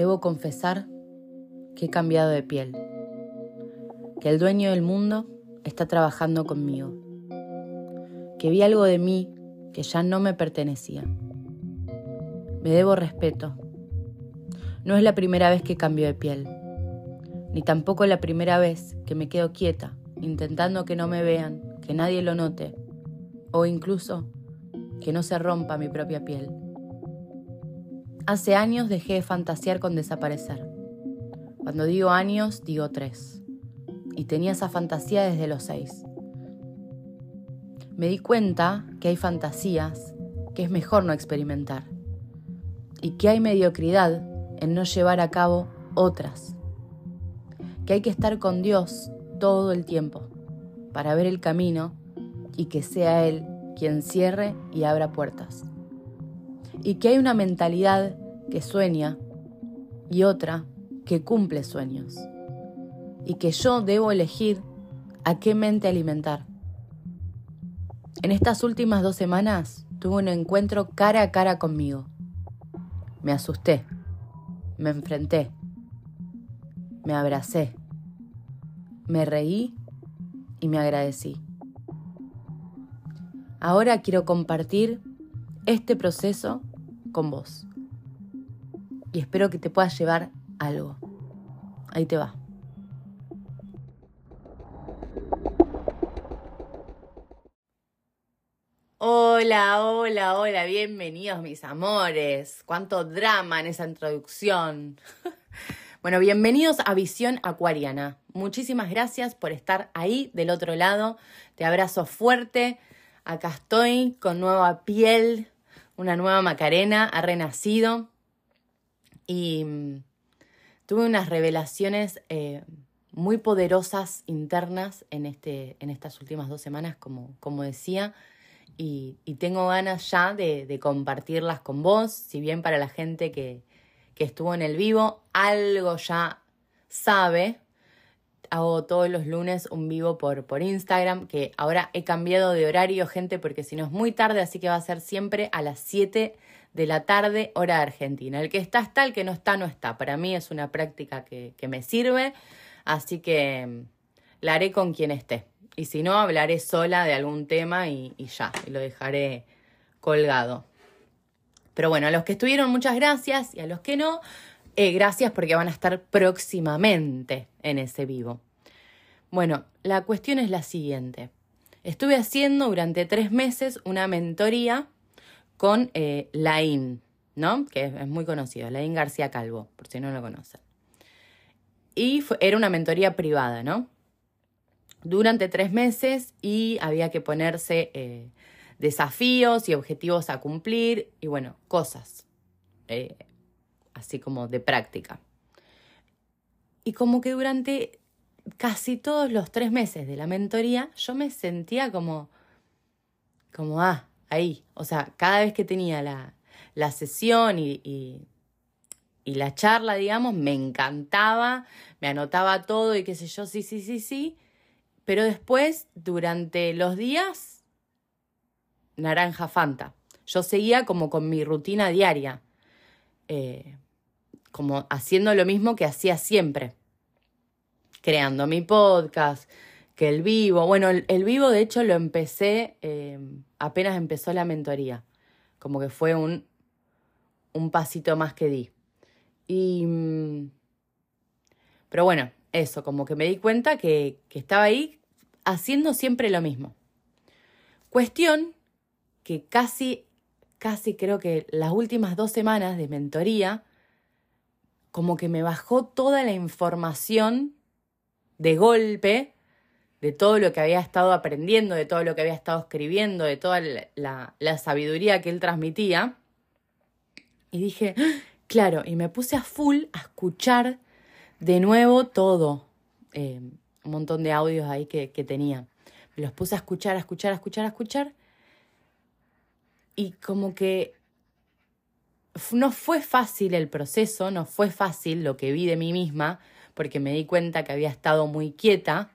Debo confesar que he cambiado de piel, que el dueño del mundo está trabajando conmigo, que vi algo de mí que ya no me pertenecía. Me debo respeto. No es la primera vez que cambio de piel, ni tampoco la primera vez que me quedo quieta, intentando que no me vean, que nadie lo note, o incluso que no se rompa mi propia piel. Hace años dejé de fantasear con desaparecer. Cuando digo años, digo tres. Y tenía esa fantasía desde los seis. Me di cuenta que hay fantasías que es mejor no experimentar. Y que hay mediocridad en no llevar a cabo otras. Que hay que estar con Dios todo el tiempo para ver el camino y que sea Él quien cierre y abra puertas. Y que hay una mentalidad que sueña y otra que cumple sueños. Y que yo debo elegir a qué mente alimentar. En estas últimas dos semanas tuve un encuentro cara a cara conmigo. Me asusté, me enfrenté, me abracé, me reí y me agradecí. Ahora quiero compartir este proceso con vos. Y espero que te puedas llevar algo. Ahí te va. Hola, hola, hola, bienvenidos mis amores. Cuánto drama en esa introducción. Bueno, bienvenidos a Visión Acuariana. Muchísimas gracias por estar ahí del otro lado. Te abrazo fuerte. Acá estoy con nueva piel, una nueva Macarena, ha renacido. Y mm, tuve unas revelaciones eh, muy poderosas internas en, este, en estas últimas dos semanas, como, como decía. Y, tengo ganas ya de, de compartirlas con vos, si bien para la gente que, que estuvo en el vivo, algo ya sabe. Hago todos los lunes un vivo por, por Instagram, que ahora he cambiado de horario, gente, porque si no es muy tarde, así que va a ser siempre a las 7 de la tarde, hora Argentina. El que está está, el que no está no está. Para mí es una práctica que, me sirve, así que mm, la haré con quien esté. Y si no, hablaré sola de algún tema y, y ya, y lo dejaré colgado. Pero bueno, a los que estuvieron, muchas gracias y a los que no, eh, gracias porque van a estar próximamente en ese vivo. Bueno, la cuestión es la siguiente. Estuve haciendo durante tres meses una mentoría con eh, Laín, ¿no? Que es, muy conocido, Laín García Calvo, por si no lo conocen. Y era una mentoría privada, ¿no? Durante tres meses y había que ponerse eh, desafíos y objetivos a cumplir y bueno, cosas, eh, así como de práctica. Y como que durante casi todos los tres meses de la mentoría yo me sentía como, como, ah, ahí, o sea, cada vez que tenía la, la sesión y, y, y la charla, digamos, me encantaba, me anotaba todo y qué sé yo, sí, sí, sí, sí, pero después, durante los días, naranja Fanta. Yo seguía como con mi rutina diaria, eh, como haciendo lo mismo que hacía siempre, creando mi podcast, que el vivo, bueno, el, vivo de hecho lo empecé eh, apenas empezó la mentoría, como que fue un, un pasito más que di. Y, mm, pero bueno, eso, como que me di cuenta que, que estaba ahí haciendo siempre lo mismo. Cuestión que casi, casi creo que las últimas dos semanas de mentoría, como que me bajó toda la información de golpe de todo lo que había estado aprendiendo, de todo lo que había estado escribiendo, de toda la, sabiduría que él transmitía. Y dije, ¡Ah! claro, y me puse a full a escuchar de nuevo todo. Eh, un montón de audios ahí que, que tenía. Me los puse a escuchar, a escuchar, a escuchar, a escuchar y como que no fue fácil el proceso, no fue fácil lo que vi de mí misma, porque me di cuenta que había estado muy quieta,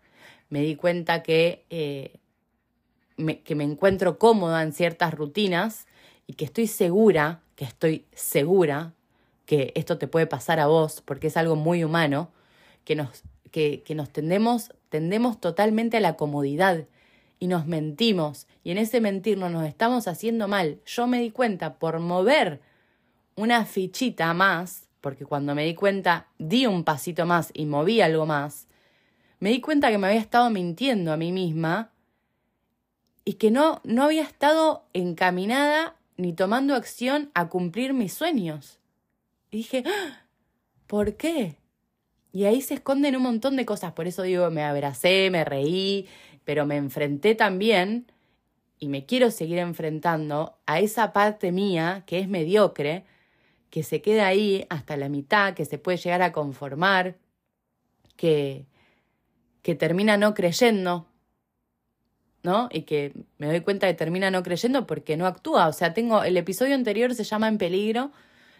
me di cuenta que, eh, me, que me encuentro cómoda en ciertas rutinas y que estoy segura, que estoy segura que esto te puede pasar a vos, porque es algo muy humano, que nos, que, que nos tendemos, tendemos totalmente a la comodidad y nos mentimos y en ese mentirnos nos estamos haciendo mal. Yo me di cuenta por mover una fichita más, porque cuando me di cuenta di un pasito más y moví algo más, me di cuenta que me había estado mintiendo a mí misma y que no, no había estado encaminada ni tomando acción a cumplir mis sueños. Y dije, ¡Ah! ¿por qué? Y ahí se esconden un montón de cosas, por eso digo, me abracé, me reí, pero me enfrenté también, y me quiero seguir enfrentando, a esa parte mía que es mediocre, que se queda ahí hasta la mitad, que se puede llegar a conformar, que, que termina no creyendo, ¿no? Y que me doy cuenta que termina no creyendo porque no actúa. O sea, tengo, el episodio anterior se llama En peligro,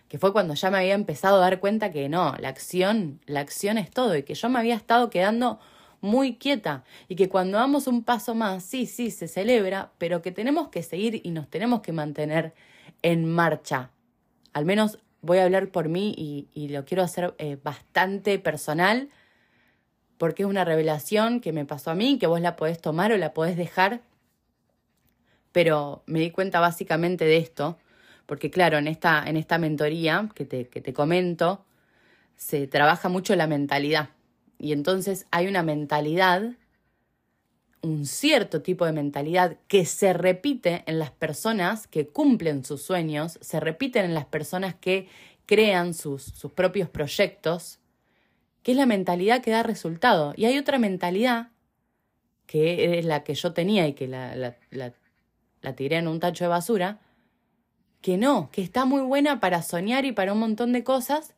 que fue cuando ya me había empezado a dar cuenta que no, la acción, la acción es todo, y que yo me había estado quedando muy quieta y que cuando damos un paso más, sí, sí, se celebra, pero que tenemos que seguir y nos tenemos que mantener en marcha. Al menos voy a hablar por mí y, lo quiero hacer eh, bastante personal porque es una revelación que me pasó a mí, que vos la podés tomar o la podés dejar, pero me di cuenta básicamente de esto, porque claro, en esta, en esta mentoría que te, que te comento, se trabaja mucho la mentalidad. Y entonces hay una mentalidad, un cierto tipo de mentalidad que se repite en las personas que cumplen sus sueños, se repiten en las personas que crean sus, sus propios proyectos, que es la mentalidad que da resultado. Y hay otra mentalidad, que es la que yo tenía y que la, la, tiré en un tacho de basura, que no, que está muy buena para soñar y para un montón de cosas,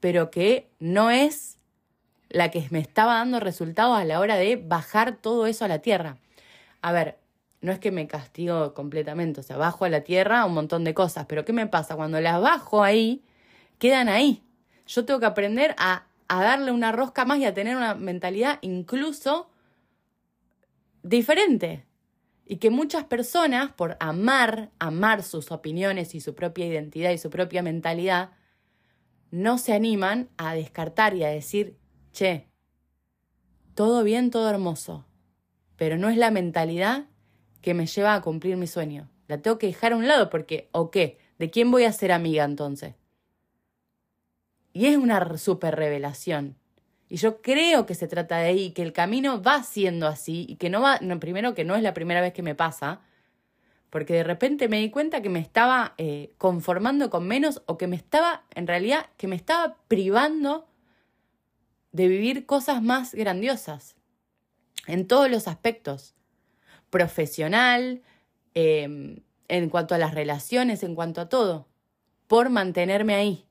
pero que no es la que me estaba dando resultados a la hora de bajar todo eso a la tierra. A ver, no es que me castigo completamente, o sea, bajo a la tierra un montón de cosas, pero ¿qué me pasa? Cuando las bajo ahí, quedan ahí. Yo tengo que aprender a, a darle una rosca más y a tener una mentalidad incluso diferente. Y que muchas personas, por amar, amar sus opiniones y su propia identidad y su propia mentalidad, no se animan a descartar y a decir, che, todo bien, todo hermoso, pero no es la mentalidad que me lleva a cumplir mi sueño. La tengo que dejar a un lado porque, ¿o qué? ¿De quién voy a ser amiga entonces? Y es una super revelación. Y yo creo que se trata de ahí, que el camino va siendo así y que no va, primero que no es la primera vez que me pasa, porque de repente me di cuenta que me estaba eh, conformando con menos o que me estaba, en realidad, que me estaba privando de vivir cosas más grandiosas en todos los aspectos, profesional, em, en cuanto a las relaciones, en cuanto a todo, por mantenerme ahí.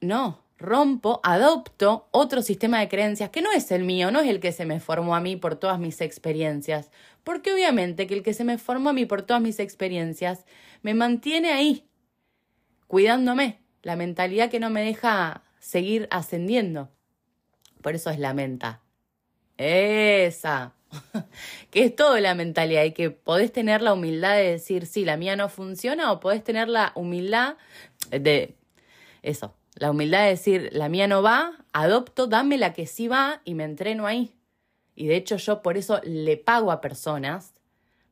No, rompo, adopto otro sistema de creencias que no es el mío, no es el que se me formó a mí por todas mis experiencias, porque obviamente que el que se me formó a mí por todas mis experiencias me mantiene ahí, cuidándome, la mentalidad que no me deja seguir ascendiendo. Por eso es la menta. Esa. que es todo la mentalidad y que podés tener la humildad de decir, sí, la mía no funciona, o podés tener la humildad de eso, la humildad de decir, la mía no va, adopto, dame la que sí va y me entreno ahí. Y de hecho yo por eso le pago a personas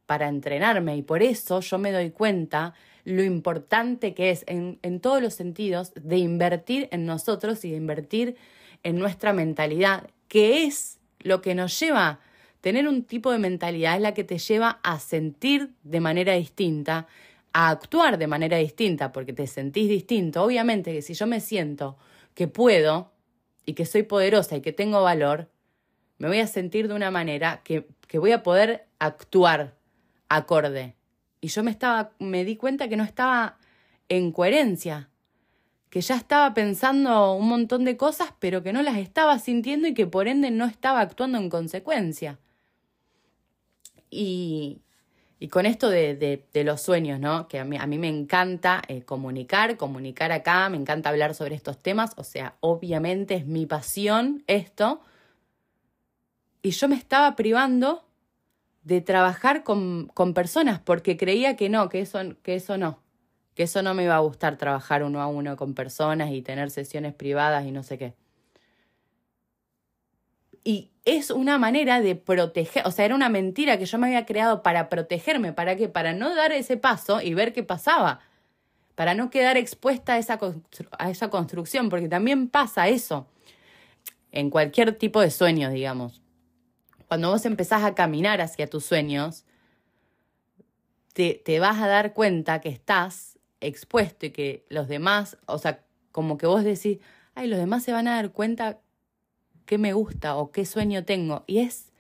para entrenarme y por eso yo me doy cuenta lo importante que es en, en todos los sentidos de invertir en nosotros y de invertir en nuestra mentalidad, que es lo que nos lleva, tener un tipo de mentalidad es la que te lleva a sentir de manera distinta, a actuar de manera distinta, porque te sentís distinto. Obviamente que si yo me siento que puedo y que soy poderosa y que tengo valor, me voy a sentir de una manera que, que voy a poder actuar acorde. Y yo me estaba, me di cuenta que no estaba en coherencia, que ya estaba pensando un montón de cosas, pero que no las estaba sintiendo y que por ende no estaba actuando en consecuencia. Y, y con esto de, de, los sueños, ¿no? Que a mí, a mí me encanta eh, comunicar, comunicar acá, me encanta hablar sobre estos temas, o sea, obviamente es mi pasión esto. Y yo me estaba privando de trabajar con, con personas porque creía que no, que eso, que eso no, que eso no me iba a gustar trabajar uno a uno con personas y tener sesiones privadas y no sé qué. Y es una manera de proteger, o sea, era una mentira que yo me había creado para protegerme, ¿para qué? Para no dar ese paso y ver qué pasaba, para no quedar expuesta a esa, a esa construcción, porque también pasa eso en cualquier tipo de sueño, digamos. Cuando vos empezás a caminar hacia tus sueños, te, te vas a dar cuenta que estás expuesto y que los demás, o sea, como que vos decís, ay, los demás se van a dar cuenta qué me gusta o qué sueño tengo. Y es,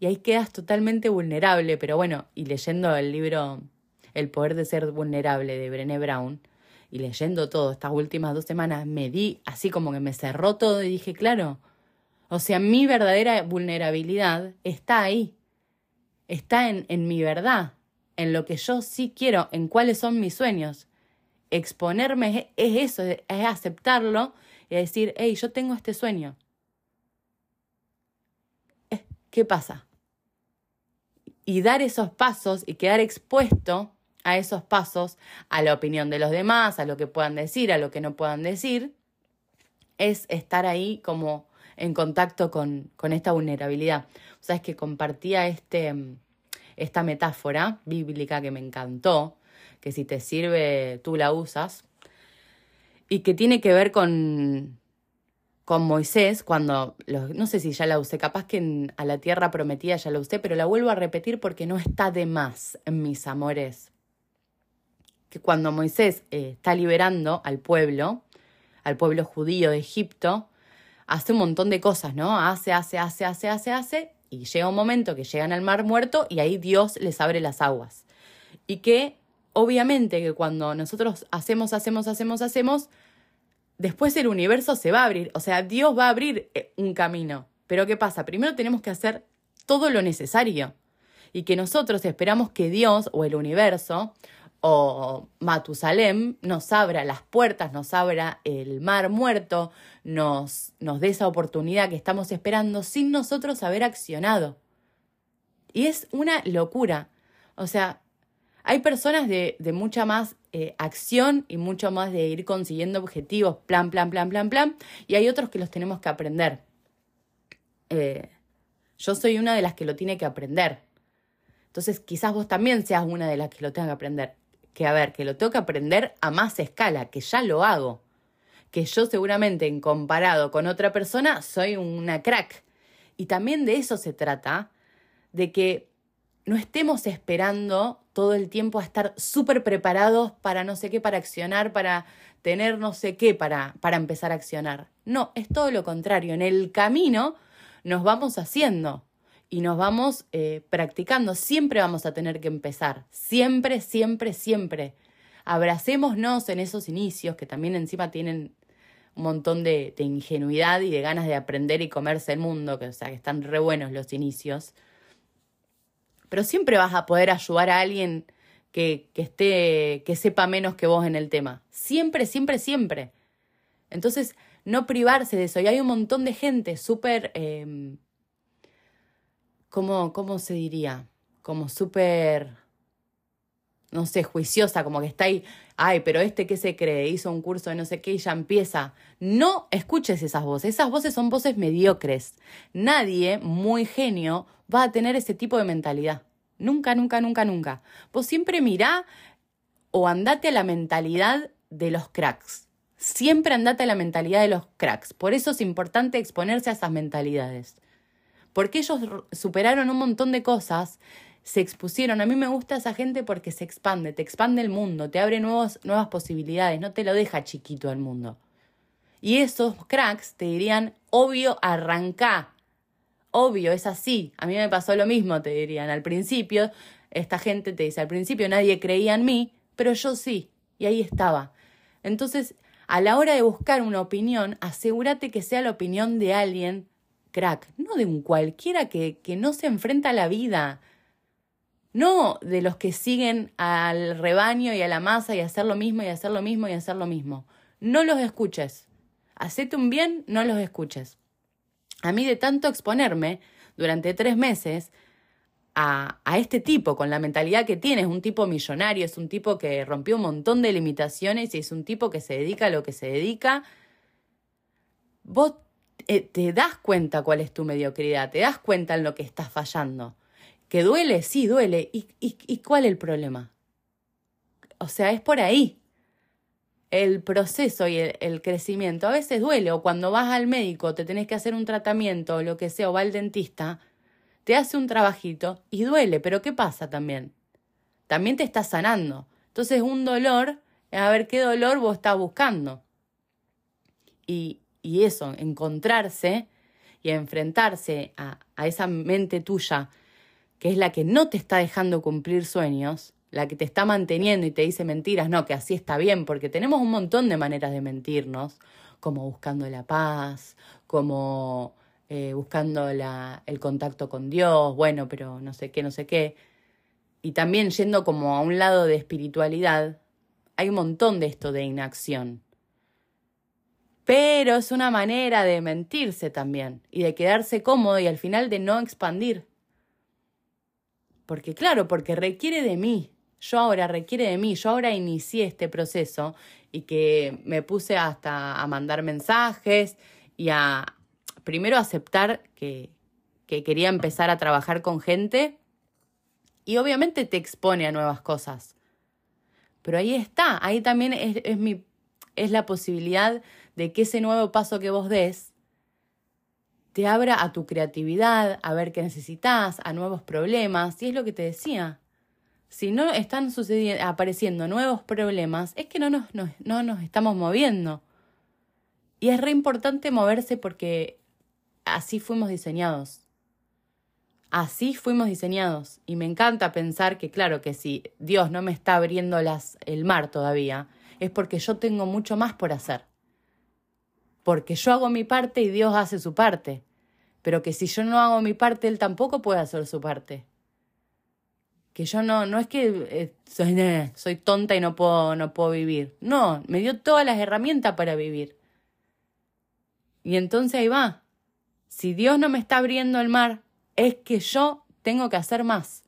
y ahí quedas totalmente vulnerable, pero bueno, y leyendo el libro El poder de ser vulnerable de Brené Brown, y leyendo todo estas últimas dos semanas, me di así como que me cerró todo y dije, claro, o sea, mi verdadera vulnerabilidad está ahí, está en, en mi verdad, en lo que yo sí quiero, en cuáles son mis sueños. Exponerme es, eso, es aceptarlo y decir, hey, yo tengo este sueño. ¿Qué pasa? Y dar esos pasos y quedar expuesto a esos pasos, a la opinión de los demás, a lo que puedan decir, a lo que no puedan decir, es estar ahí como en contacto con, con esta vulnerabilidad. O sea, es que compartía este, esta metáfora bíblica que me encantó, que si te sirve tú la usas, y que tiene que ver con, con Moisés, cuando, no sé si ya la usé, capaz que a la tierra prometida ya la usé, pero la vuelvo a repetir porque no está de más en mis amores. Que cuando Moisés eh, está liberando al pueblo, al pueblo judío de Egipto, hace un montón de cosas, ¿no? Hace, hace, hace, hace, hace, hace, y llega un momento que llegan al mar muerto y ahí Dios les abre las aguas. Y que obviamente que cuando nosotros hacemos, hacemos, hacemos, hacemos, después el universo se va a abrir, o sea, Dios va a abrir eh, un camino. Pero ¿qué pasa? Primero tenemos que hacer todo lo necesario y que nosotros esperamos que Dios o el universo o Matusalem nos abra las puertas, nos abra el mar muerto, nos, nos dé esa oportunidad que estamos esperando sin nosotros haber accionado. Y es una locura. O sea, hay personas de, mucha más eh, acción y mucho más de ir consiguiendo objetivos, plan, plan, plan, plan, plan, y hay otros que los tenemos que aprender. Eh, yo soy una de las que lo tiene que aprender. Entonces, quizás vos también seas una de las que lo tenga que aprender que, a ver, que lo tengo que aprender a más escala, que ya lo hago. Que yo seguramente en comparado con otra persona soy una crack. Y también de eso se trata, de que no estemos esperando todo el tiempo a estar súper preparados para no sé qué, para accionar, para tener no sé qué para, para empezar a accionar. No, es todo lo contrario. En el camino nos vamos haciendo y nos vamos eh, practicando. Siempre vamos a tener que empezar. Siempre, siempre, siempre. Abracémonos en esos inicios que también encima tienen un montón de, ingenuidad y de ganas de aprender y comerse el mundo, que o sea que están re buenos los inicios. Pero siempre vas a poder ayudar a alguien que, que esté, que sepa menos que vos en el tema. Siempre, siempre, siempre. Entonces, no privarse de eso. Y hay un montón de gente súper em, como, ¿cómo se diría? Como súper, no sé, juiciosa, como que está ahí, ay, pero este que se cree, hizo un curso de no sé qué y ya empieza. No escuches esas voces, esas voces son voces mediocres. Nadie muy genio va a tener ese tipo de mentalidad. Nunca, nunca, nunca, nunca. Vos siempre mirá o andate a la mentalidad de los cracks. Siempre andate a la mentalidad de los cracks. Por eso es importante exponerse a esas mentalidades porque ellos superaron un montón de cosas, se expusieron. A mí me gusta esa gente porque se expande, te expande el mundo, te abre nuevos, nuevas posibilidades, no te lo deja chiquito el mundo. Y esos cracks te dirían, obvio, arrancá. Obvio, es así. A mí me pasó lo mismo, te dirían. Al principio, esta gente te dice, al principio nadie creía en mí, pero yo sí. Y ahí estaba. Entonces, a la hora de buscar una opinión, asegúrate que sea la opinión de alguien crack, no de un cualquiera que, que no se enfrenta a la vida, no de los que siguen al rebaño y a la masa y hacer lo mismo y hacer lo mismo y hacer lo mismo. No los escuches. Hacete un bien, no los escuches. A mí de tanto exponerme durante tres meses, a, a, este tipo, con la mentalidad que tiene, es un tipo millonario, es un tipo que rompió un montón de limitaciones y es un tipo que se dedica a lo que se dedica, vos eh, te das cuenta cuál es tu mediocridad, te das cuenta en lo que estás fallando. ¿Que duele? Sí, duele. ¿Y, y, y cuál es el problema? O sea, es por ahí. El proceso y el, crecimiento a veces duele, o cuando vas al médico, te tenés que hacer un tratamiento o lo que sea, o va al dentista, te hace un trabajito y duele, pero ¿qué pasa también? También te está sanando. Entonces, un dolor, a ver qué dolor vos estás buscando. Y, y eso, encontrarse y enfrentarse a, a esa mente tuya, que es la que no te está dejando cumplir sueños, la que te está manteniendo y te dice mentiras, no, que así está bien, porque tenemos un montón de maneras de mentirnos, como buscando la paz, como eh, buscando la, el contacto con Dios, bueno, pero no sé qué, no sé qué. Y también yendo como a un lado de espiritualidad, hay un montón de esto de inacción. Pero es una manera de mentirse también y de quedarse cómodo y al final de no expandir. Porque claro, porque requiere de mí, yo ahora requiere de mí, yo ahora inicié este proceso y que me puse hasta a mandar mensajes y a primero aceptar que, que quería empezar a trabajar con gente y obviamente te expone a nuevas cosas. Pero ahí está, ahí también es, es, mi, es la posibilidad de que ese nuevo paso que vos des te abra a tu creatividad, a ver qué necesitas, a nuevos problemas. Y es lo que te decía si no están apareciendo nuevos problemas, es que no nos, no, no nos estamos moviendo. Y es re importante moverse porque así fuimos diseñados. Así fuimos diseñados. Y me encanta pensar que, claro, que si Dios no me está abriendo el mar todavía, es porque yo tengo mucho más por hacer. Porque yo hago mi parte y Dios hace su parte. Pero que si yo no hago mi parte, Él tampoco puede hacer su parte que yo no, no es que eh, soy, tonta y no puedo, no puedo vivir. No, me dio todas las herramientas para vivir. Y entonces ahí va. Si Dios no me está abriendo el mar, es que yo tengo que hacer más.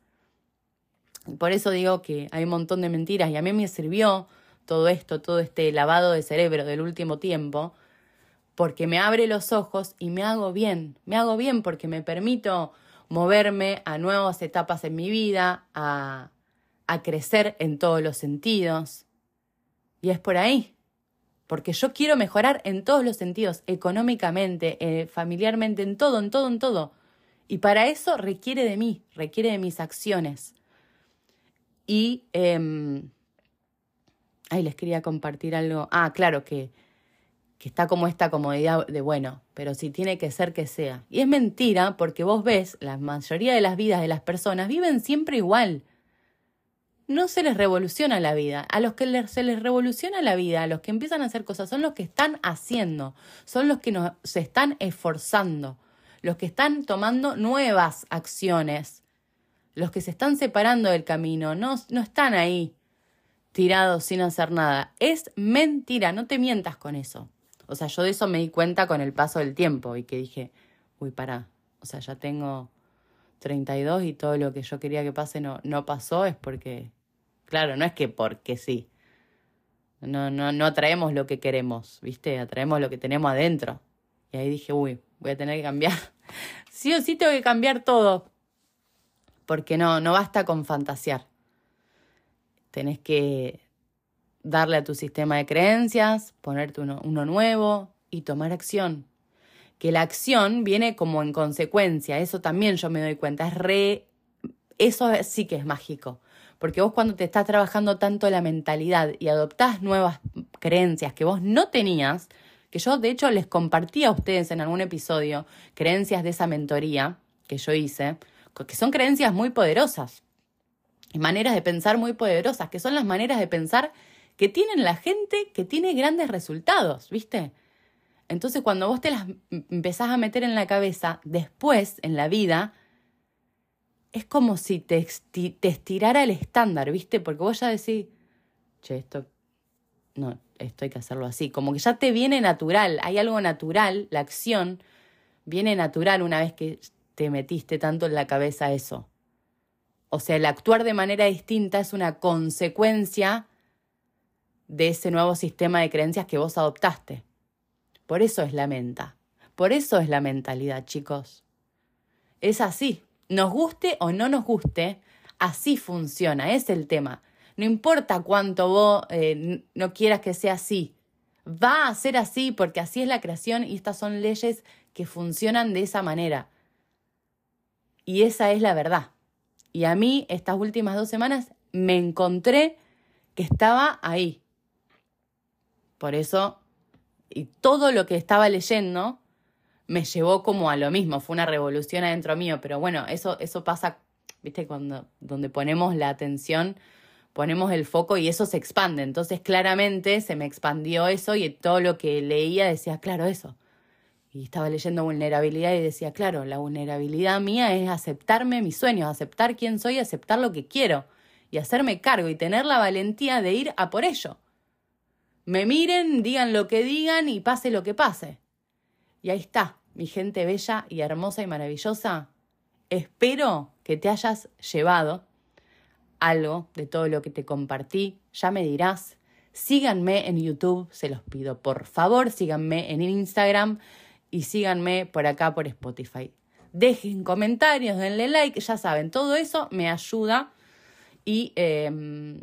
Por eso digo que hay un montón de mentiras y a mí me sirvió todo esto, todo este lavado de cerebro del último tiempo, porque me abre los ojos y me hago bien. Me hago bien porque me permito moverme a nuevas etapas en mi vida, a, a crecer en todos los sentidos. Y es por ahí, porque yo quiero mejorar en todos los sentidos, económicamente, eh, familiarmente, en todo, en todo, en todo. Y para eso requiere de mí, requiere de mis acciones. Y eh, ahí les quería compartir algo. Ah, claro que que está como esta comodidad de bueno, pero si tiene que ser que sea. Y es mentira porque vos ves, la mayoría de las vidas de las personas viven siempre igual. No se les revoluciona la vida. A los que se les revoluciona la vida, a los que empiezan a hacer cosas, son los que están haciendo, son los que se están esforzando, los que están tomando nuevas acciones, los que se están separando del camino, no, no están ahí tirados sin hacer nada. Es mentira, no te mientas con eso. O sea, yo de eso me di cuenta con el paso del tiempo y que dije, uy, pará, o sea, ya tengo 32 y todo lo que yo quería que pase no, no pasó, es porque, claro, no es que porque sí. No, no, no atraemos lo que queremos, ¿viste? Atraemos lo que tenemos adentro. Y ahí dije, uy, voy a tener que cambiar. sí o sí tengo que cambiar todo. Porque no, no basta con fantasear. Tenés que darle a tu sistema de creencias, ponerte uno, nuevo y tomar acción. Que la acción viene como en consecuencia, eso también yo me doy cuenta, es re... Eso sí que es mágico, porque vos cuando te estás trabajando tanto la mentalidad y adoptás nuevas creencias que vos no tenías, que yo de hecho les compartí a ustedes en algún episodio, creencias de esa mentoría que yo hice, que son creencias muy poderosas, maneras de pensar muy poderosas, que son las maneras de pensar que tienen la gente que tiene grandes resultados, ¿viste? Entonces cuando vos te las empezás a meter en la cabeza después, en la vida, es como si te, te estirara el estándar, ¿viste? Porque vos ya decís, che, esto, no, esto hay que hacerlo así. Como que ya te viene natural, hay algo natural, la acción viene natural una vez que te metiste tanto en la cabeza eso. O sea, el actuar de manera distinta es una consecuencia de ese nuevo sistema de creencias que vos adoptaste. Por eso es la menta. Por eso es la mentalidad, chicos. Es así. Nos guste o no nos guste, así funciona, es el tema. No importa cuánto vos eh, no quieras que sea así. Va a ser así porque así es la creación y estas son leyes que funcionan de esa manera. Y esa es la verdad. Y a mí estas últimas dos semanas me encontré que estaba ahí. Por eso, y todo lo que estaba leyendo me llevó como a lo mismo, fue una revolución adentro mío, pero bueno, eso, eso pasa, viste, cuando donde ponemos la atención, ponemos el foco y eso se expande. Entonces claramente se me expandió eso y todo lo que leía decía, claro, eso. Y estaba leyendo vulnerabilidad y decía, claro, la vulnerabilidad mía es aceptarme mis sueños, aceptar quién soy, aceptar lo que quiero y hacerme cargo y tener la valentía de ir a por ello me miren, digan lo que digan y pase lo que pase. Y ahí está, mi gente bella y hermosa y maravillosa. Espero que te hayas llevado algo de todo lo que te compartí. Ya me dirás. Síganme en YouTube, se los pido. Por favor, síganme en Instagram y síganme por acá por Spotify. Dejen comentarios, denle like, ya saben, todo eso me ayuda. Y em,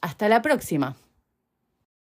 hasta la próxima.